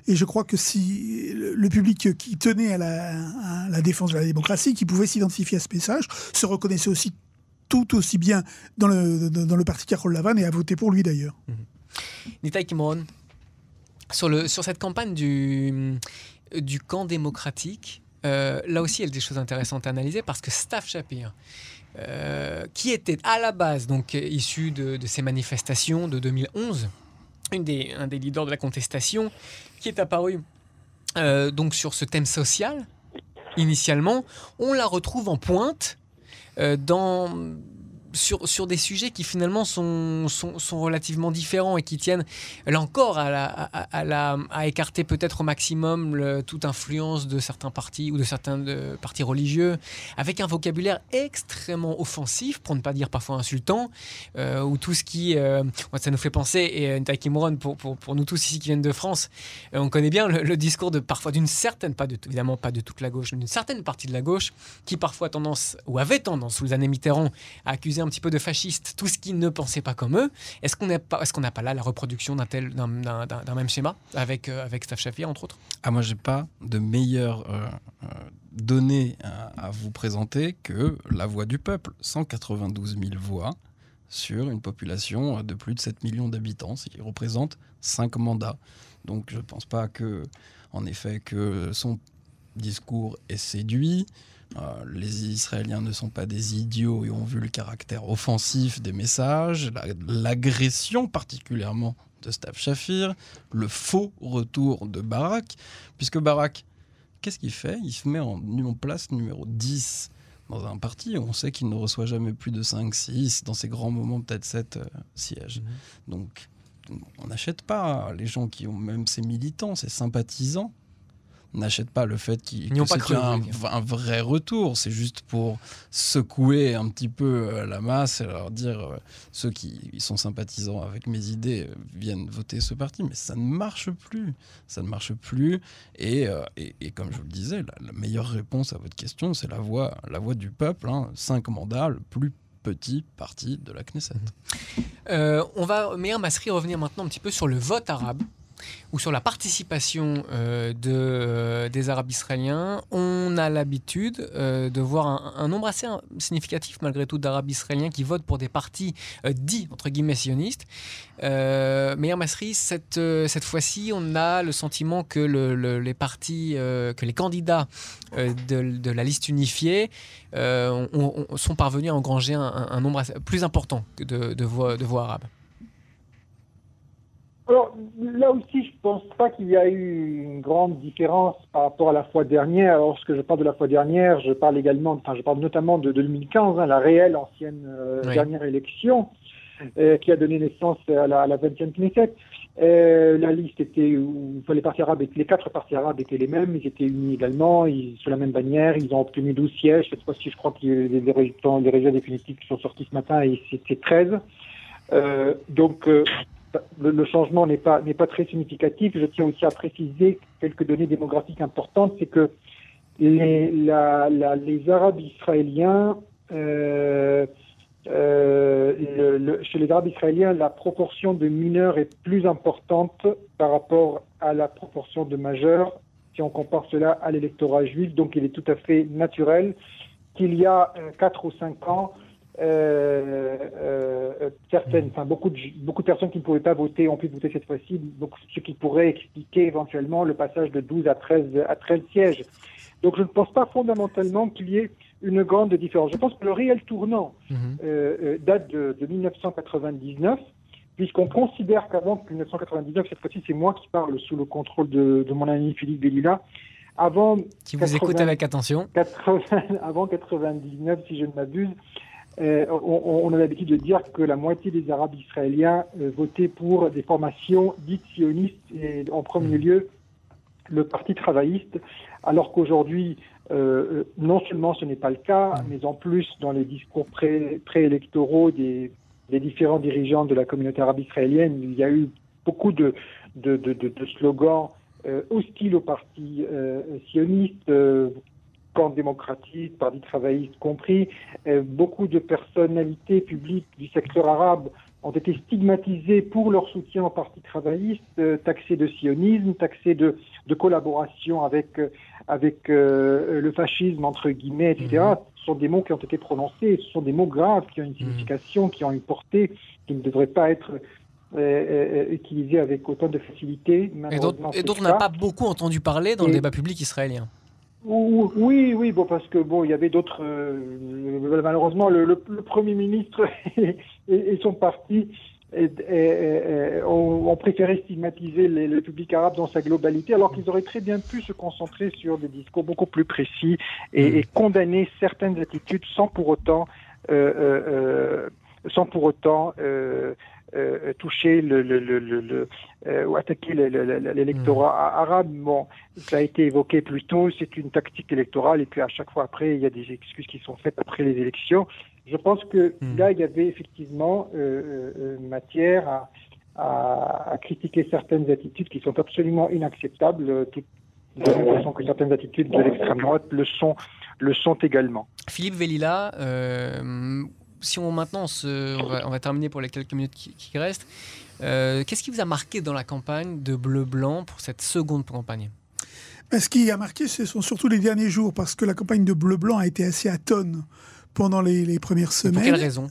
et je crois que si le public qui tenait à la, défense de la démocratie, qui pouvait s'identifier à ce message, se reconnaissait aussi tout aussi bien dans le, dans le parti Carole Lavanne et a voté pour lui d'ailleurs. Mmh. Sur, le, sur cette campagne du, du camp démocratique, euh, là aussi, il y a des choses intéressantes à analyser parce que Staff Shapir, euh, qui était à la base donc issu de, ces manifestations de 2011, une des, un des leaders de la contestation, qui est apparu euh, donc sur ce thème social initialement, on la retrouve en pointe dans sur, sur des sujets qui finalement sont, sont, relativement différents et qui tiennent, là encore, à, à, à écarter peut-être au maximum toute influence de certains partis ou de certains de, partis religieux, avec un vocabulaire extrêmement offensif, pour ne pas dire parfois insultant, euh, ou tout ce qui... Euh, ça nous fait penser, et euh, Ntaiki Mouron, pour, pour, pour, nous tous ici qui viennent de France, on connaît bien le, discours de parfois d'une certaine, pas de, évidemment pas de toute la gauche, mais d'une certaine partie de la gauche, qui parfois tendance, ou avait tendance, sous les années Mitterrand, à accuser un petit peu de fascistes tout ce qui ne pensait pas comme eux. Est-ce qu'on n'a pas, est-ce qu'on n'a pas là la reproduction d'un tel, d'un, même schéma avec euh, avec Staff Shafir entre autres? Ah moi j'ai pas de meilleure euh, euh, donnée à, vous présenter que la voix du peuple, 192 000 voix sur une population de plus de 7 millions d'habitants, ce qui représente 5 mandats. Donc je ne pense pas que, en effet, que son discours est séduit. Euh, les Israéliens ne sont pas des idiots et ont vu le caractère offensif des messages, l'agression particulièrement de Stav Shafir, le faux retour de Barak, puisque Barak, qu'est-ce qu'il fait? Il se met en, place numéro 10 dans un parti, on sait qu'il ne reçoit jamais plus de 5, 6, dans ses grands moments peut-être 7 euh, sièges. Mmh. Donc on n'achète pas les gens qui ont même ses militants, ses sympathisants, n'achètent pas le fait qu'il y ait un, vrai retour. C'est juste pour secouer un petit peu euh, la masse et leur dire euh, ceux qui sont sympathisants avec mes idées euh, viennent voter ce parti. Mais ça ne marche plus. Ça ne marche plus. Et, et, comme je vous le disais, la, meilleure réponse à votre question, c'est la voix, la voix du peuple. Hein. Cinq mandats, le plus petit parti de la Knesset. on va, Meir Masri, revenir maintenant un petit peu sur le vote arabe ou sur la participation euh, euh, des Arabes israéliens, on a l'habitude euh, de voir un, nombre assez significatif, malgré tout, d'Arabes israéliens qui votent pour des partis dits, entre guillemets, sionistes. mais en Masri, cette, cette fois-ci, on a le sentiment que les partis, que les candidats de, la liste unifiée sont parvenus à engranger un, nombre plus important de voix arabes. Alors là aussi, je pense pas qu'il y a eu une grande différence par rapport à la fois dernière. Lorsque je parle de la fois dernière, je parle également, enfin, je parle notamment de 2015, hein, la réelle ancienne euh, dernière élection euh, qui a donné naissance à la, à la 20e Knesset. Euh, la liste était où les partis arabes, les quatre partis arabes étaient les mêmes, ils étaient unis également, ils, sous la même bannière, ils ont obtenu 12 sièges. Cette fois-ci, je crois que les, les, résultats, les résultats définitifs sont sortis ce matin et c'était 13. Euh, donc, euh, le, changement n'est pas, n'est pas très significatif. Je tiens aussi à préciser quelques données démographiques importantes, c'est que les, Arabes israéliens, euh, euh, chez les Arabes israéliens, la proportion de mineurs est plus importante par rapport à la proportion de majeurs si on compare cela à l'électorat juif. Donc il est tout à fait naturel qu'il y a euh, 4 ou 5 ans, euh, euh, certaines, enfin beaucoup de beaucoup de personnes qui ne pouvaient pas voter ont pu voter cette fois-ci, donc ce qui pourrait expliquer éventuellement le passage de 12 à 13 à 13 sièges. Donc je ne pense pas fondamentalement qu'il y ait une grande différence. Je pense que le réel tournant mhm. euh, euh, date de, de 1999 puisqu'on considère qu'avant 1999, cette fois-ci c'est moi qui parle sous le contrôle de, de mon ami Philippe Bellila, avant... Qui vous écoute avec attention. 80, avant 99, si je ne m'abuse, euh, on, a l'habitude de dire que la moitié des Arabes israéliens euh, votaient pour des formations dites sionistes et en premier lieu le Parti travailliste, alors qu'aujourd'hui, euh, non seulement ce n'est pas le cas, mais en plus dans les discours préélectoraux des, des, différents dirigeants de la communauté arabe israélienne, il y a eu beaucoup de, de, slogans hostiles au Parti sioniste camp démocratique, parti travailliste compris, euh, beaucoup de personnalités publiques du secteur arabe ont été stigmatisées pour leur soutien au parti travailliste, euh, taxés de sionisme, taxés de, de collaboration avec, euh, avec le fascisme, entre guillemets, etc. Mhm. Ce sont des mots qui ont été prononcés, ce sont des mots graves, qui ont une mhm. signification, qui ont une portée, qui ne devraient pas être utilisés avec autant de facilité. Et dont, on n'a pas beaucoup entendu parler dans le débat public israélien. Oui, oui, bon, parce que bon, il y avait d'autres. Euh, malheureusement, le, Premier ministre et, son parti ont, préféré stigmatiser le public arabe dans sa globalité, alors qu'ils auraient très bien pu se concentrer sur des discours beaucoup plus précis et, mm. condamner certaines attitudes sans pour autant, euh, euh, sans pour autant euh, toucher le, le, le, le euh, ou attaquer l'électorat hmm. arabe. Bon, ça a été évoqué plus tôt, c'est une tactique électorale et puis à chaque fois après, il y a des excuses qui sont faites après les élections. Je pense que hmm. là, il y avait effectivement euh, euh matière à, à, à, critiquer certaines attitudes qui sont absolument inacceptables, tout, de la façon que certaines attitudes de l'extrême droite le sont, le sont également. Philippe Vellila, euh, si on maintenant on, va, terminer pour les quelques minutes qui, restent, euh, qu'est-ce qui vous a marqué dans la campagne de bleu-blanc pour cette seconde campagne? Ben, Ce qui a marqué, ce sont surtout les derniers jours, parce que la campagne de bleu-blanc a été assez atone pendant les, premières semaines. pour quelle raison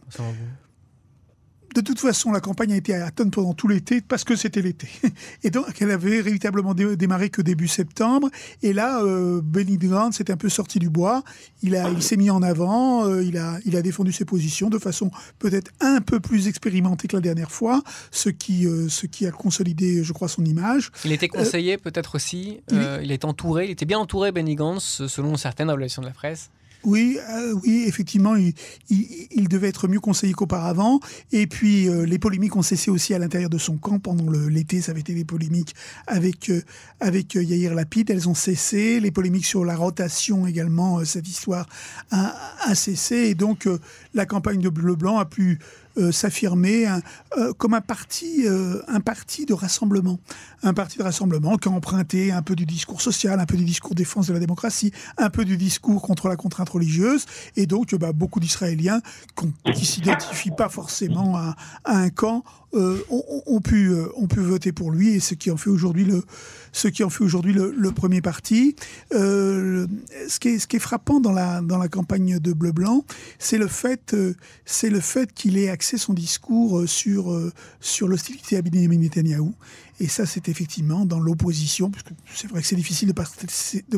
de toute façon, la campagne a été à tonne pendant tout l'été parce que c'était l'été. Et donc, elle avait véritablement démarré que début septembre. Et là, euh, Benny Grant s'est un peu sorti du bois. Il, a, il s'est mis en avant. Euh, il, a, il a défendu ses positions de façon peut-être un peu plus expérimentée que la dernière fois, ce qui, euh, ce qui a consolidé, je crois, son image. Il était conseillé peut-être aussi. Il, il est entouré. Il était bien entouré, Benny Gantz, selon certaines révélations de la presse. Oui, euh, oui, effectivement, il, devait être mieux conseillé qu'auparavant. Et puis, euh, les polémiques ont cessé aussi à l'intérieur de son camp pendant l'été. Ça avait été des polémiques avec euh, avec Yair Lapid. Elles ont cessé. Les polémiques sur la rotation également. cette histoire a, a, cessé. Et donc, la campagne de Bleu Blanc a pu s'affirmer comme un parti, un parti de rassemblement. Un parti de rassemblement qui a emprunté un peu du discours social, un peu du discours défense de la démocratie, un peu du discours contre la contrainte religieuse. Et donc, bah, beaucoup d'Israéliens qui s'identifient pas forcément à, un camp euh, ont, pu, euh, ont pu voter pour lui et ce qui en fait aujourd'hui le, en fait aujourd'hui le, premier parti. Euh, ce, qui est, ce qui est frappant dans la, dans la campagne de Bleu-Blanc, c'est le fait, c'est fait qu'il ait axé son discours sur, sur l'hostilité à Benjamin Netanyahu. Et ça, c'est effectivement dans l'opposition, puisque c'est vrai que c'est difficile de, de,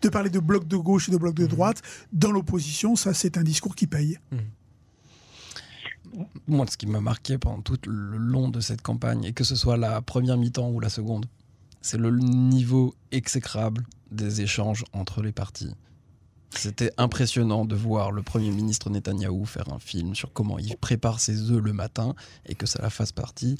de, parler de bloc de gauche et de bloc de mmh. droite. Dans l'opposition, ça, c'est un discours qui paye. Mmh moi, ce qui m'a marqué pendant tout le long de cette campagne, et que ce soit la première mi-temps ou la seconde, c'est le niveau exécrable des échanges entre les partis. C'était impressionnant de voir le Premier ministre Netanyahou faire un film sur comment il prépare ses œufs le matin et que ça fasse partie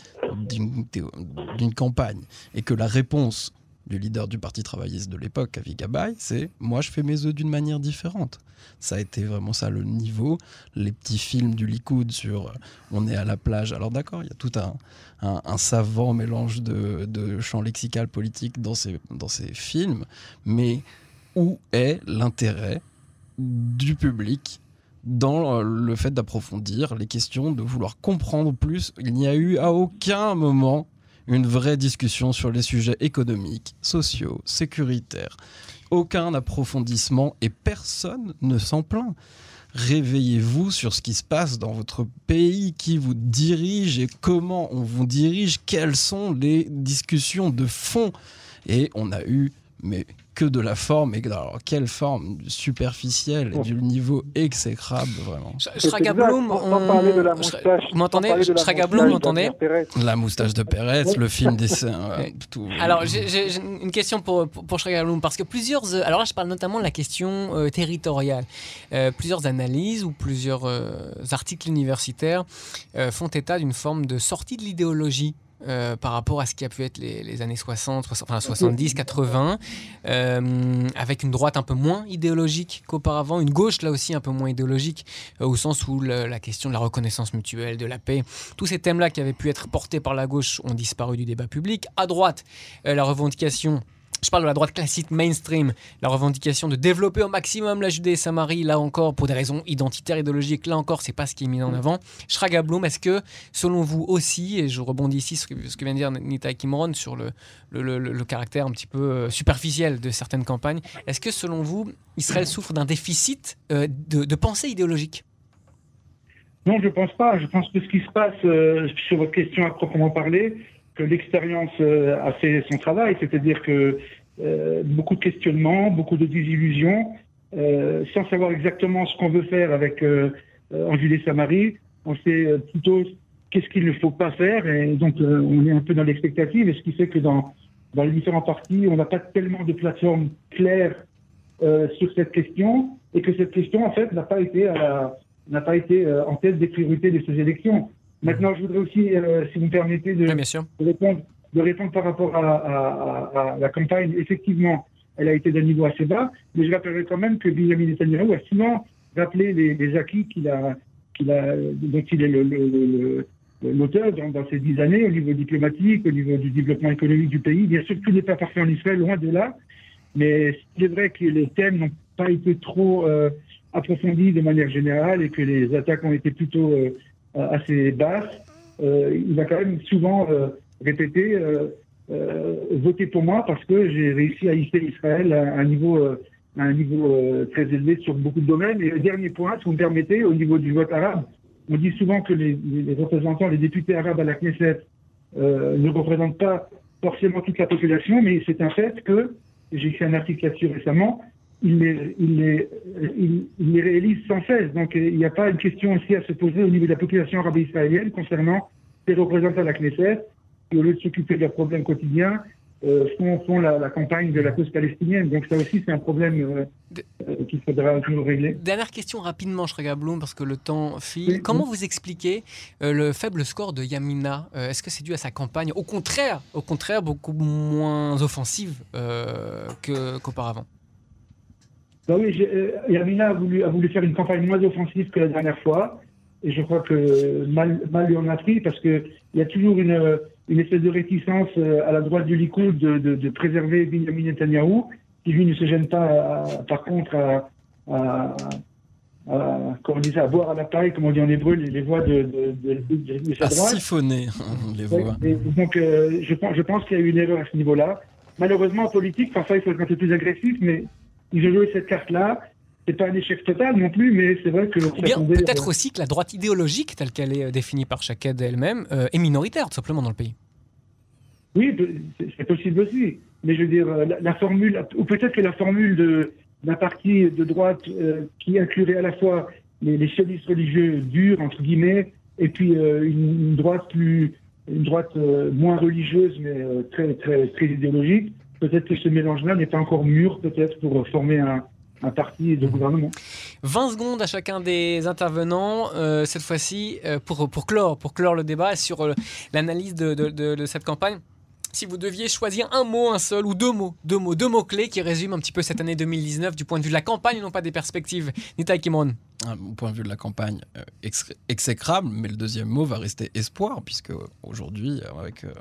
d'une campagne. Et que la réponse du leader du Parti travailliste de l'époque, Avi Gabay, c'est moi je fais mes œufs d'une manière différente. Ça a été vraiment ça le niveau. Les petits films du Likoud sur on est à la plage. Alors d'accord, il y a tout un, savant mélange de, de champs lexical politiques dans ces, dans ces films, mais où est l'intérêt du public dans euh, le fait d'approfondir les questions, de vouloir comprendre plus? Il n'y a eu à aucun moment une vraie discussion sur les sujets économiques, sociaux, sécuritaires. Aucun approfondissement et personne ne s'en plaint. Réveillez-vous sur ce qui se passe dans votre pays, qui vous dirige et comment on vous dirige, quelles sont les discussions de fond? Et on a eu mais que de la forme, et alors quelle forme superficielle et du niveau exécrable, vraiment. Schragabloum, vous m'entendez m'entendez La moustache de Pérez, le film des tout... Alors, j'ai une question pour, pour, parce que plusieurs... Euh, alors là, je parle notamment de la question euh, territoriale. Euh, plusieurs analyses ou plusieurs articles universitaires font état d'une forme de sortie de l'idéologie euh, par rapport à ce qui a pu être les, années 60, enfin 70, 80, euh, avec une droite un peu moins idéologique qu'auparavant, une gauche là aussi un peu moins idéologique, euh, au sens où la question de la reconnaissance mutuelle, de la paix, tous ces thèmes-là qui avaient pu être portés par la gauche ont disparu du débat public. À droite, la revendication je parle de la droite classique mainstream, la revendication de développer au maximum la Judée et Samarie, là encore, pour des raisons identitaires, idéologiques, là encore, c'est pas ce qui est mis en avant. Shraga Bloom, est-ce que, selon vous aussi, et je rebondis ici sur ce que vient de dire Nita Kimron sur le, le, caractère un petit peu euh, superficiel de certaines campagnes, est-ce que, selon vous, Israël souffre d'un déficit euh, de, pensée idéologique? Non, je pense pas. Je pense que ce qui se passe euh, sur votre question à proprement parler, que l'expérience euh, a fait son travail, c'est-à-dire que euh, beaucoup de questionnements, beaucoup de désillusions, euh, sans savoir exactement ce qu'on veut faire avec euh, Angélé Samari. On sait plutôt qu'est-ce qu'il ne faut pas faire, et donc on est un peu dans l'expectative, et ce qui fait que dans, dans les différents partis, on n'a pas tellement de plateformes claires sur cette question, et que cette question, en fait, n'a pas été, n'a pas été en tête des priorités de ces élections. Maintenant, je voudrais aussi, euh, si vous me permettez, de, répondre, de répondre par rapport à, la campagne. Effectivement, elle a été d'un niveau assez bas, mais je rappellerai quand même que Benjamin Netanyahu a souvent rappelé les, acquis qu'il a, qu'il a, dont il est l'auteur dans, dans, ces dix années au niveau diplomatique, au niveau du développement économique du pays. Bien sûr, tout n'est pas parfait en Israël, loin de là, mais c'est vrai que les thèmes n'ont pas été trop euh, approfondis de manière générale et que les attaques ont été plutôt euh, assez basse, euh, il va quand même souvent euh, répéter votez pour moi parce que j'ai réussi à hisser Israël à un niveau, un niveau très élevé sur beaucoup de domaines. Et le dernier point, si vous me permettez, au niveau du vote arabe, on dit souvent que les, les représentants, les députés arabes à la Knesset ne représentent pas forcément toute la population, mais c'est un fait que, j'ai écrit un article là-dessus récemment, il les, il, les, il, il les, réalise sans cesse. Donc il n'y a pas une question aussi à se poser au niveau de la population arabe israélienne concernant les représentants de la Knesset qui, au lieu de s'occuper de leurs problèmes quotidiens, euh, font, font la, la, campagne de la cause palestinienne. Donc ça aussi, c'est un problème euh, euh, qu'il faudra toujours régler. Dernière question rapidement, Shrega Bloom, parce que le temps file. Comment vous expliquez euh, le faible score de Yamina euh, Est-ce que c'est dû à sa campagne? Au contraire, au contraire, beaucoup moins offensive qu'auparavant. Bah oui, euh, Yamina a voulu, faire une campagne moins offensive que la dernière fois. et je crois que mal, lui en a pris parce que il y a toujours une, espèce de réticence à la droite du Likoud de, de, de préserver Benjamin Netanyahu, qui lui ne se gêne pas, par contre, à, à, à, on disait, à boire à l'appareil, comme on dit en hébreu, les, les voix de, de, sa À droite. siphonner les voix. Donc, euh, je, je pense qu'il y a eu une erreur à ce niveau-là. Malheureusement, en politique, parfois, il faut être un peu plus agressif, mais ils ont joué cette carte-là. C'est pas un échec total non plus, mais c'est vrai que. Bien peut-être aussi que la droite idéologique, telle qu'elle est définie par chaque aide elle-même, euh, est minoritaire, tout simplement, dans le pays. Oui, c'est possible aussi. Mais je veux dire, la, la formule, ou peut-être que la formule de d'un parti de droite euh, qui inclurait à la fois les, les religieux durs, entre guillemets, et puis euh, une, une, droite plus, une droite euh, moins religieuse, mais très, très, très idéologique. Peut-être que ce mélange-là n'est pas encore mûr, peut-être, pour former un, parti de gouvernement. 20 secondes à chacun des intervenants, euh, cette fois-ci, euh, pour, pour, clore, pour clore le débat sur euh, l'analyse de, cette campagne. Si vous deviez choisir un mot, un seul, ou deux mots, deux mots, deux mots clés qui résument un petit peu cette année 2019 du point de vue de la campagne et non pas des perspectives. Nita Kimon. Au point de vue de la campagne, euh, ex exécrable, mais le deuxième mot va rester espoir, puisque aujourd'hui, avec euh,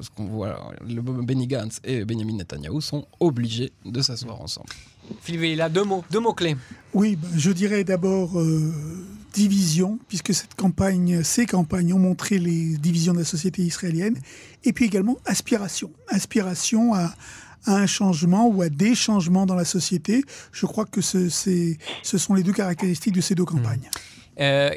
ce qu'on voit, le Benny Gantz et Benjamin Netanyahu sont obligés de s'asseoir ensemble. Philippe Vélila, deux mots, deux mots clés. Oui, ben, je dirais d'abord euh, division, puisque cette campagne, ces campagnes ont montré les divisions de la société israélienne, et puis également aspiration, aspiration à, un changement ou à des changements dans la société. Je crois que ce, ce sont les deux caractéristiques de ces deux campagnes. Mmh. Euh,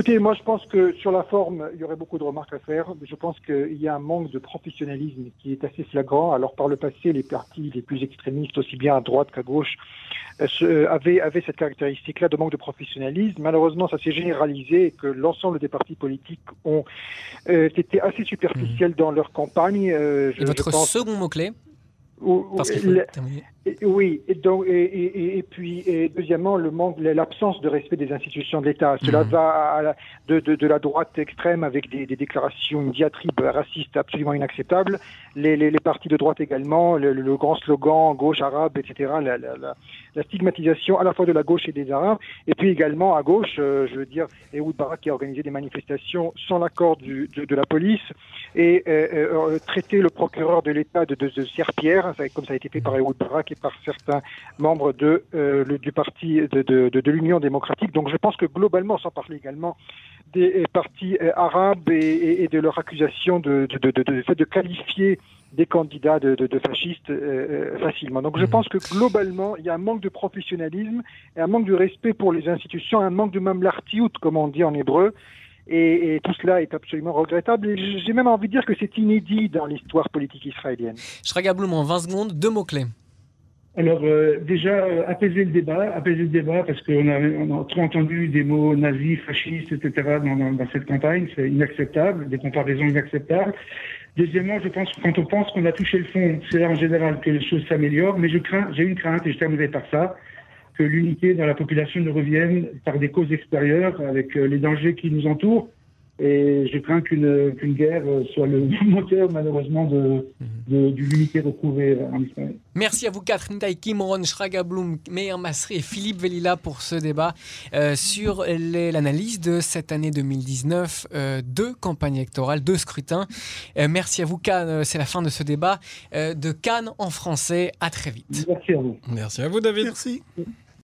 Écoutez, moi je pense que sur la forme, il y aurait beaucoup de remarques à faire. Je pense qu'il y a un manque de professionnalisme qui est assez flagrant. Alors par le passé, les partis les plus extrémistes, aussi bien à droite qu'à gauche, euh, avaient, avaient cette caractéristique-là de manque de professionnalisme. Malheureusement, ça s'est généralisé et que l'ensemble des partis politiques ont euh, été assez superficiels mmh. dans leur campagne. Euh, je, et votre pense... second mot-clé Parce le, oui, et, donc, et, et, et puis et deuxièmement, le manque, l'absence de respect des institutions de l'État. Cela mmh. va à la, de, de, de, la droite extrême avec des, des, déclarations, une diatribe raciste absolument inacceptable. Les, les, les partis de droite également, le, le, grand slogan gauche arabe, etc. La, la, la, stigmatisation à la fois de la gauche et des arabes. Et puis également à gauche, euh, je veux dire, Ehud Barak qui a organisé des manifestations sans l'accord de, de, la police et euh, euh, traiter le procureur de l'État de, de, de serpillère, comme ça a été fait par Ehud Barak et par certains membres de, euh, le, du parti de, de, de, de l'Union démocratique. Donc je pense que globalement, sans parler également des partis euh, arabes et, et, et, de leur accusation de, de, de, fait de qualifier des candidats de, fascistes euh, facilement. Donc je pense que globalement, il y a un manque de professionnalisme et un manque de respect pour les institutions, un manque de mamlartiout, comme on dit en hébreu, et, et, tout cela est absolument regrettable. Et j'ai même envie de dire que c'est inédit dans l'histoire politique israélienne. Shraga Blum, en 20 secondes, deux mots-clés. Alors euh, déjà euh, apaiser le débat, apaiser le débat parce qu'on a, trop entendu des mots nazis, fascistes, etc. dans, cette campagne, c'est inacceptable, des comparaisons inacceptables. Deuxièmement, je pense que quand on pense qu'on a touché le fond, c'est en général que les choses s'améliorent, mais je crains, j'ai une crainte et je terminerai par ça, que l'unité dans la population ne revienne par des causes extérieures avec euh, les dangers qui nous entourent. Et je crains qu'une qu guerre soit le moteur, malheureusement, de, de, de l'unité retrouvée en Israël. Merci à vous quatre, Nitaï Kimron, Shraga Blum, Meir Masri et Philippe Velila pour ce débat euh, sur l'analyse de cette année 2019, euh, deux campagnes électorales, deux scrutins. Euh, merci à vous, Cannes. C'est la fin de ce débat de Cannes en français. À très vite. Merci à vous. Merci à vous, David. Merci.